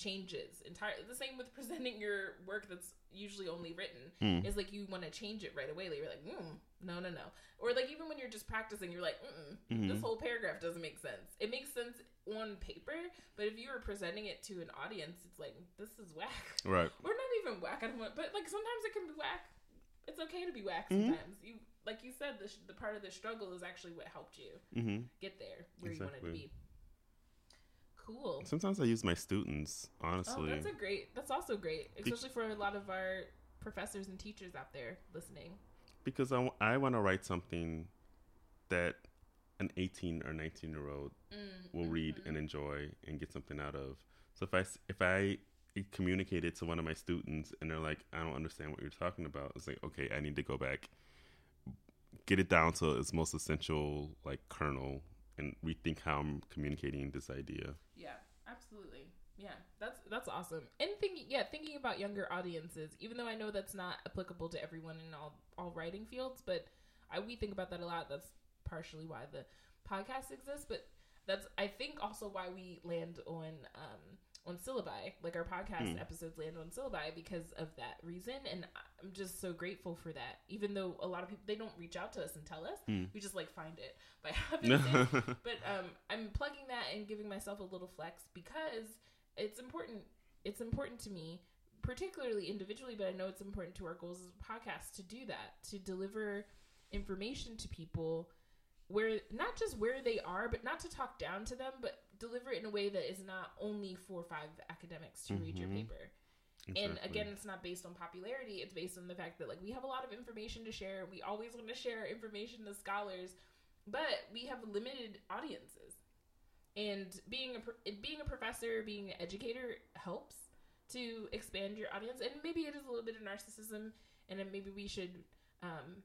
changes entirely. The same with presenting your work that's usually only written Hmm. is like you want to change it right away. Like you're like, mm, no, no, no. Or like even when you're just practicing, you're like, Mhm. this whole paragraph doesn't make sense. It makes sense on paper, but if you were presenting it to an audience, it's like this is whack. Right. Or not even whack. I don't want, but like sometimes it can be whack. It's okay to be whack Mhm. sometimes. You like you said, the, sh- the part of the struggle is actually what helped you hmm get there where you wanted to be. Cool. Sometimes I use my students, honestly. Oh, honestly. that's a great. That's also great, especially for a lot of our professors and teachers out there listening. because I, I want to write something that an 18 or 19 year old Mm, will read and enjoy and get something out of. So if I if I communicate it to one of my students and they're like, I don't understand what you're talking about, it's like, okay, I need to go back, get it down to its most essential like kernel, and rethink how I'm communicating this idea. Yeah, absolutely. Yeah, that's that's awesome. And thinking, yeah, thinking about younger audiences, even though I know that's not applicable to everyone in all all writing fields, but I we think about that a lot. That's partially why the podcast exists, but that's I think also why we land on um on syllabi, like our podcast Hmm. episodes land on syllabi because of that reason. And I'm just so grateful for that. Even though a lot of people they don't reach out to us and tell us, Hmm. we just like find it by happenstance. But um, I'm plugging that and giving myself a little flex because it's important. It's important to me, particularly individually, but I know it's important to our goals as a podcast to do that, to deliver information to people where not just where they are, but not to talk down to them, but deliver it in a way that is not only for five academics to read your Mhm. paper. And again, it's not based on popularity. It's based on the fact that like we have a lot of information to share. We always want to share information to scholars, but we have limited audiences. And being a being a professor, being an educator helps to expand your audience. And maybe it is a little bit of narcissism, and maybe we should um,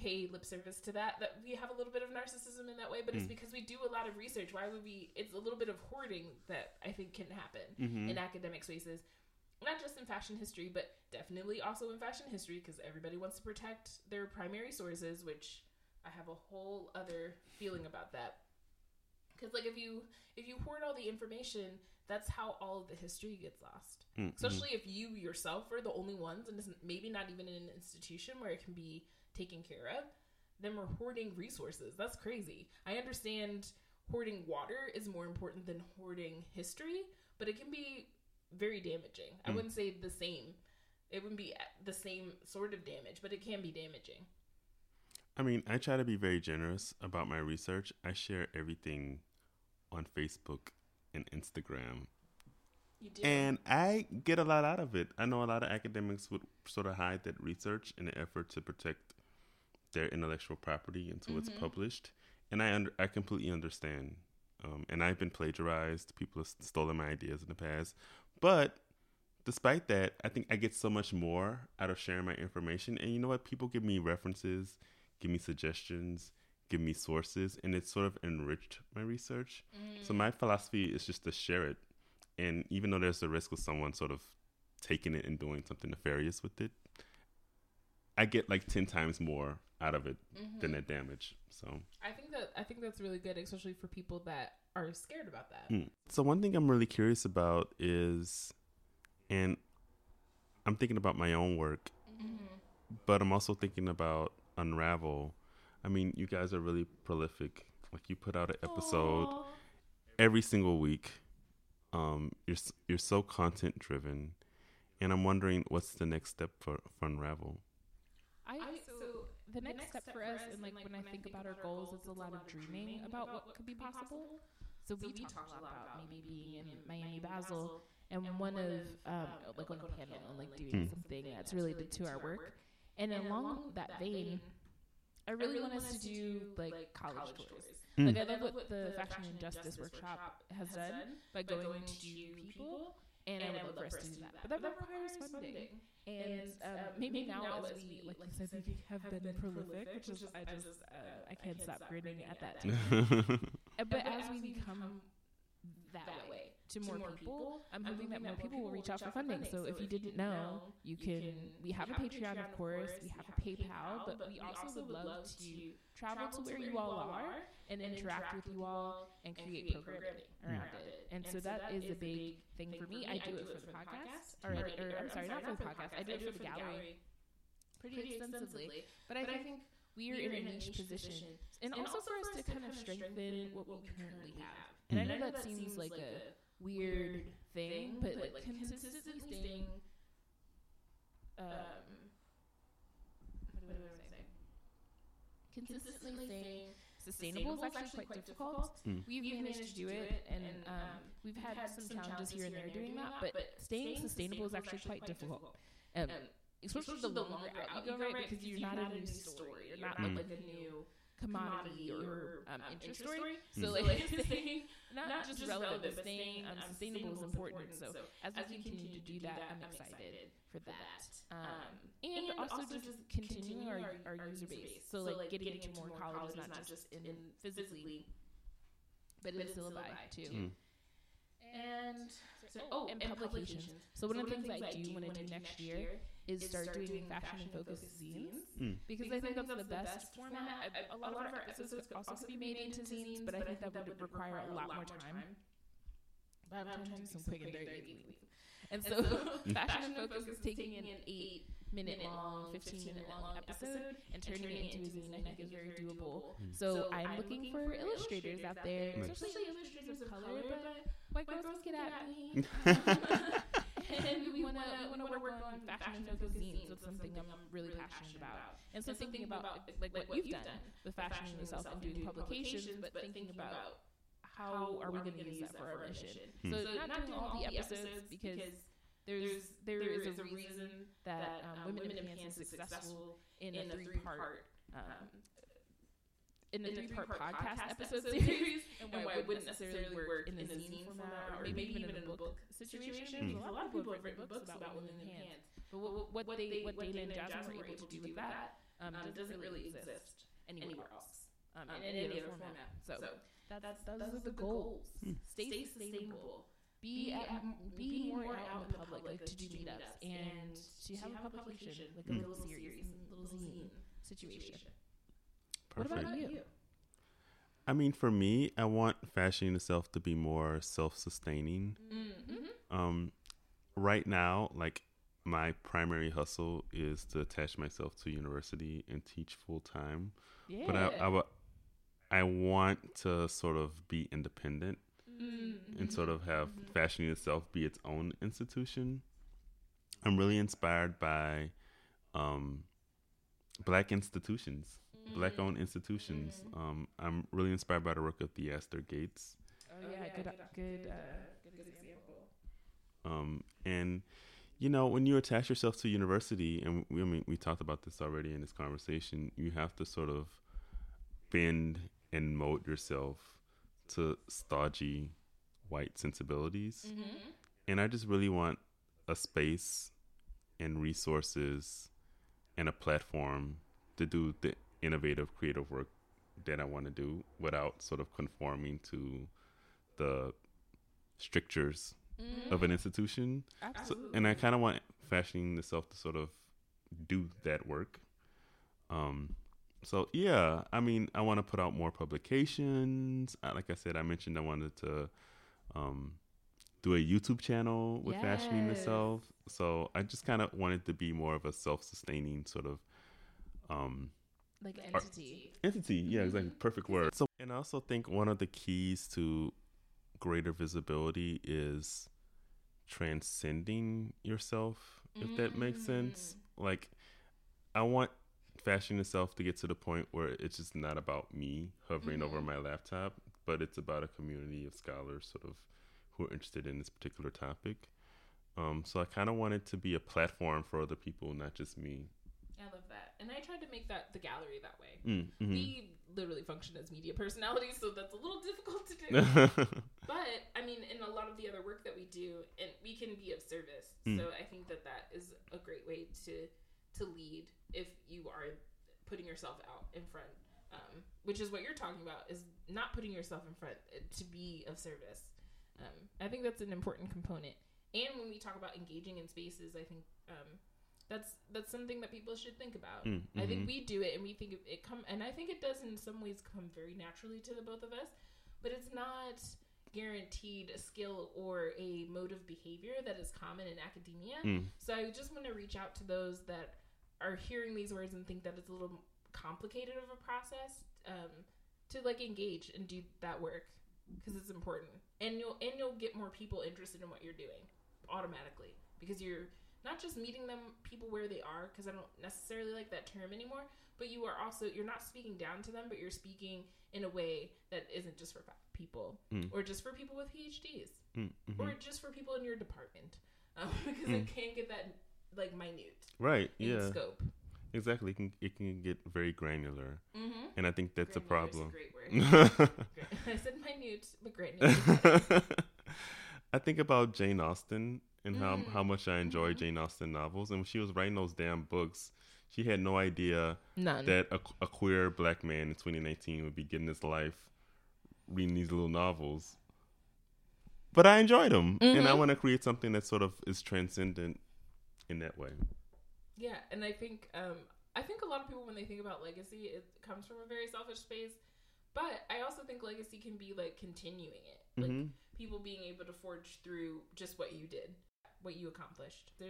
pay lip service to that. That we have a little bit of narcissism in that way, but it's Mm. because we do a lot of research. Why would we? It's a little bit of hoarding that I think can happen Mhm. in academic spaces not just in fashion history but definitely also in fashion history because everybody wants to protect their primary sources which i have a whole other feeling about that because like if you if you hoard all the information that's how all of the history gets lost Mhm. especially if you yourself are the only ones and it's maybe not even in an institution where it can be taken care of then we're hoarding resources that's crazy i understand hoarding water is more important than hoarding history but it can be very damaging i Mm. wouldn't say the same it wouldn't be the same sort of damage but it can be damaging I mean, I try to be very generous about my research. I share everything on Facebook and Instagram. you do And I get a lot out of it. I know a lot of academics would sort of hide that research in an effort to protect their intellectual property until it's Mhm. published. And I under, I completely understand. Um, and I've been plagiarized. People have stolen my ideas in the past. But despite that, I think I get so much more out of sharing my information. And you know what? People give me references, give me suggestions, give me sources, and it's sort of enriched my research. Mm. So my philosophy is just to share it. And even though there's a risk of someone sort of taking it and doing something nefarious with it, I get like 10 times more out of it than Mhm. that damage. So, i think that i think that's really good especially for people that are scared about that Hmm. so one thing I'm really curious about is, and I'm thinking about my own work, Mm-hmm. but I'm also thinking about Unravel. I mean, you guys are really prolific. Like you put out an episode Aw. every single week. Um, you're you're so content driven, and I'm wondering what's the next step for, for Unravel. The next, step, for us, and like when I think about our goals, it's a lot of dreaming about what could be possible. So we talked a lot about maybe being in Miami Basel, and one of um, like on a panel and like doing Hmm. something that's related to our work. And along that vein, I really want us to do like college tours. Hmm. Like I love what the Fashion and Justice Workshop has done by going to people and, I would love for us to do that. But that requires funding. And um, maybe, now, as we, like you said, we have been prolific, which is I just uh, I can't stop grinning at that. Uh, but as we become that way to more people, I'm hoping that more people will reach out for funding. So if you didn't know, you can. We have a Patreon, of course. We have a PayPal, but we also would love to travel to where you all are and interact with you all and create programming around it. And so that is a big thing for me. I do it for the podcast or I'm sorry, not for the podcast. I do it for the gallery pretty extensively. But I think we are in a niche position, and also for us to kind of strengthen what we currently have. And I know that seems like a weird thing, but like consistently staying. Um, what do I say? Consistently staying sustainable is actually quite difficult. Mm. We've managed to do it, and um, we've had some challenges here and there doing that, but staying sustainable is actually quite difficult. Um, especially the longer out you go, right? Because you're not a new story. You're not Mm. like a new commodity or um, interest story. Mm. So like staying not just relevant, but staying um, sustainable is important. So as we continue to do that, I'm excited for that. Um, and also just continuing our, our user base. So like getting getting into more colleges, not just in physically, but in the syllabi too. Mm. And so, oh, and publications. So one of the things I do want to do next year is start doing fashion and focus zines Mm. because I think that's the best format. I, a lot of our episodes could also be made into zines, but I think that would require a lot more time. But I'm trying to do some quick and dirty. And so, fashion and focus is taking an eight minute long, 15 minute long episode and turning it into a zine. I think is very doable. So I'm looking for illustrators out there, Nice. especially illustrators of color, but white girls get at me. And we want to to work on fashion and focus zines. That's something I'm really passionate about. And so thinking about like what you've done with fashioning yourself and doing publications, but thinking about how are we going to use that for our mission. Hmm. So not doing all the episodes because there's there is a reason that um, Women in Pants is successful in a three part. Um, in a three-part podcast episode series, and why it wouldn't necessarily work in a zine format, or maybe even in a book situation. Mm. A lot of people have written books about women in pants, but what, what they, what Dana and Jasmine were able to do with that, um, doesn't really exist anywhere else, um, in any other format. So that's those are the goals. Stay sustainable. Be at, be more out in the public, like to do meetups and to have a publication, like a little series, little zine situation. Perfect. What about you? I mean, for me, I want fashioning the self to be more self-sustaining. Mm-hmm. Um, right now, like my primary hustle is to attach myself to university and teach full time. Yeah. But I, I, I want to sort of be independent Mm-hmm. and sort of have fashioning the self be its own institution. I'm really inspired by um, black institutions, black owned institutions. Um, I'm really inspired by the work of Theaster Gates. Oh yeah, good, good, uh, good example. Um, and you know, when you attach yourself to university, and we, I mean, we talked about this already in this conversation, you have to sort of bend and mold yourself to stodgy white sensibilities. Mm-hmm. And I just really want a space and resources and a platform to do the innovative, creative work that I want to do without sort of conforming to the strictures of an institution. So, and I kind of want fashioning the self to sort of do that work. Um, so yeah, I mean, I want to put out more publications. Uh, like I said, I mentioned I wanted to um, do a YouTube channel with fashioning Yes. itself. So I just kind of wanted to be more of a self-sustaining sort of um, like entity. entity. Yeah, mm-hmm. exactly. Perfect word. So, and I also think one of the keys to greater visibility is transcending yourself, if that makes sense. Mm. Like, I want fashion itself to get to the point where it's just not about me hovering over mm-hmm. my laptop, but it's about a community of scholars sort of who are interested in this particular topic. Um, so I kind of wanted to be a platform for other people, not just me. I love that, and I tried to make that the gallery that way. Mm, mhm. We literally function as media personalities, so that's a little difficult to do. but I mean, in a lot of the other work that we do, and we can be of service. Mm. So I think that that is a great way to to lead if you are putting yourself out in front, um, which is what you're talking about, is not putting yourself in front uh, to be of service. Um, I think that's an important component. And when we talk about engaging in spaces, I think um, that's that's something that people should think about. Mm, I think we do it, and we think it, it come, and I think it does in some ways come very naturally to the both of us, but it's not guaranteed a skill or a mode of behavior that is common in academia. Mm. So I just want to reach out to those that are hearing these words and think that it's a little complicated of a process um, to like engage and do that work because it's important, and you'll and you'll get more people interested in what you're doing automatically because you're not just meeting them people where they are because I don't necessarily like that term anymore, but you are also you're not speaking down to them, but you're speaking in a way that isn't just for people Mm. or just for people with PhDs Mm, mhm. or just for people in your department um, because Mm. it can get that like minute Right. in Yeah. scope. Exactly. It can it can get very granular, Mm-hmm. and I think that's a problem. great word. I said minute, but granular. I think about Jane Austen and how Mm. how much I enjoy Mhm. Jane Austen novels. And when she was writing those damn books, she had no idea None. that a, a queer black man in 2019 would be getting his life reading these little novels. But I enjoyed them, and I Mhm. want to create something that sort of is transcendent in that way. Yeah, and I think um, I think a lot of people when they think about legacy, it comes from a very selfish space. But I also think legacy can be like continuing it, like hmm people being able to forge through just what you did, what you accomplished. There,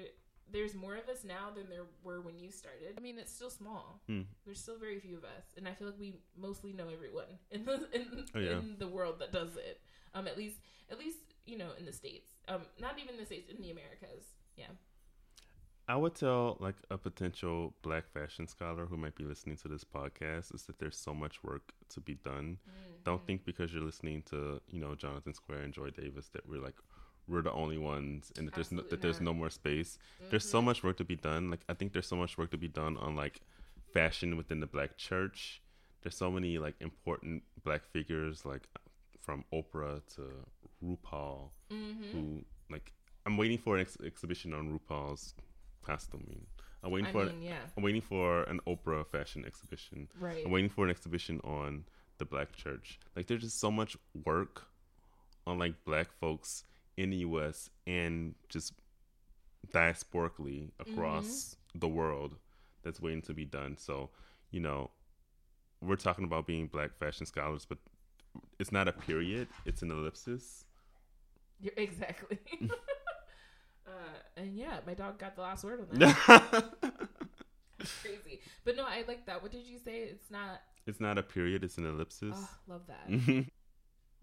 there's more of us now than there were when you started. I mean, it's still small. Hmm. There's still very few of us, and I feel like we mostly know everyone in the in, Oh, yeah. in the world that does it. Um, at least at least you know in the states. Um, not even the states in the Americas. Yeah. I would tell like a potential black fashion scholar who might be listening to this podcast is that there's so much work to be done. Don't think because you're listening to you know Jonathan Square and Joy Davis that we're like we're the only ones and that there's no, that there's no more space. There's so Mhm. much work to be done. Like I think there's so much work to be done on like fashion within the black church. There's so many like important black figures like from Oprah to RuPaul Mhm. who like I'm waiting for an ex- exhibition on RuPaul's costuming. I'm waiting I for mean, yeah, I'm waiting for an Oprah fashion exhibition. right. I'm waiting for an exhibition on the black church. Like there's just so much work on like black folks in the US and just diasporically across the world that's waiting to be done. So, you know, we're talking about being black fashion scholars, but it's not a period, it's an ellipsis. You're, exactly. uh, and yeah, my dog got the last word on that. Crazy, but no, I like that. What did you say? It's not. it's not a period, it's an ellipsis. Oh, love that.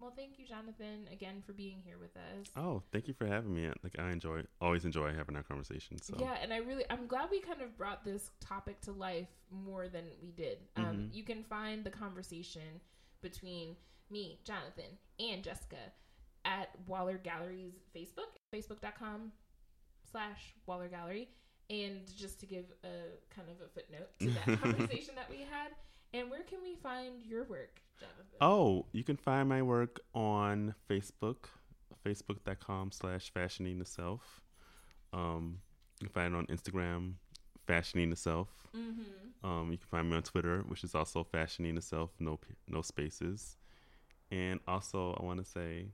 Well, thank you, Jonathan, again for being here with us. oh, thank you for having me. Like I enjoy always enjoy having our conversation. So Yeah, and I really, I'm glad we kind of brought this topic to life more than we did. Um, Mhm. You can find the conversation between me, Jonathan, and Jessica at Waller Gallery's Facebook, facebook.com slash Waller Gallery. And just to give a kind of a footnote to that conversation that we had. And where can we find your work? Oh, you can find my work on Facebook, facebook.com slash fashioning the self. Um, you can find it on Instagram, fashioning the self. Mm-hmm. Um, you can find me on Twitter, which is also fashioning the self, no no spaces. And also, I want to say,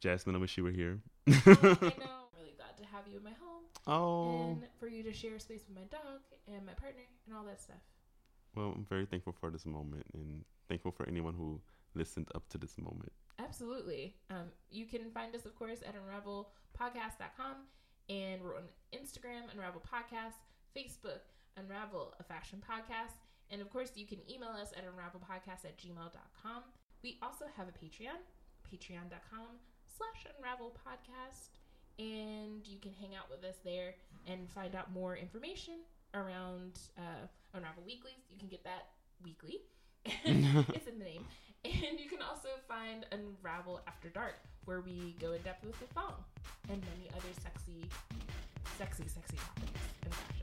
Jasmine, I wish you were here. I know. I'm really glad to have you in my home. oh, and for you to share space with my dog and my partner and all that stuff. Well, I'm very thankful for this moment and thankful for anyone who listened up to this moment. Absolutely. Um, you can find us, of course, at unravelpodcast.com. And we're on Instagram, Unravel Podcast, Facebook, Unravel a Fashion Podcast. And of course, you can email us at unravelpodcast at gmail.com. We also have a Patreon, patreon.com slash unravel podcast. And you can hang out with us there and find out more information around uh, Unravel Weeklies. You can get that weekly. it's in the name. And you can also find Unravel After Dark, where we go in depth with the phone and many other sexy, sexy, sexy topics fashion.